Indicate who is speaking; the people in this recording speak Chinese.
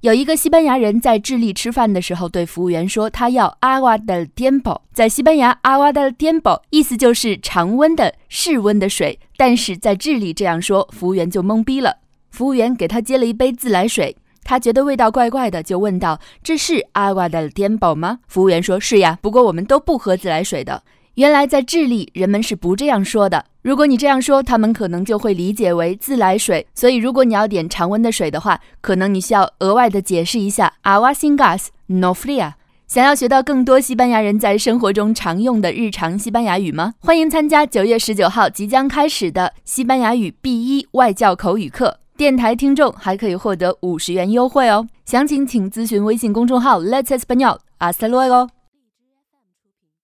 Speaker 1: 有一个西班牙人在智利吃饭的时候，对服务员说他要 agua del tiempo。在西班牙，agua del tiempo 意思就是常温的、室温的水。但是在智利这样说，服务员就懵逼了。服务员给他接了一杯自来水，他觉得味道怪怪的，就问道：“这是 agua del tiempo 吗？”服务员说：“是呀，不过我们都不喝自来水的。”原来在智利，人们是不这样说的。如果你这样说，他们可能就会理解为自来水。所以，如果你要点常温的水的话，可能你需要额外的解释一下 agua sin gas no fría。想要学到更多西班牙人在生活中常用的日常西班牙语吗？欢迎参加九月十九号即将开始的西班牙语 B 一外教口语课。电台听众还可以获得五十元优惠哦。详情请咨询微信公众号 Let's Español。Hasta luego。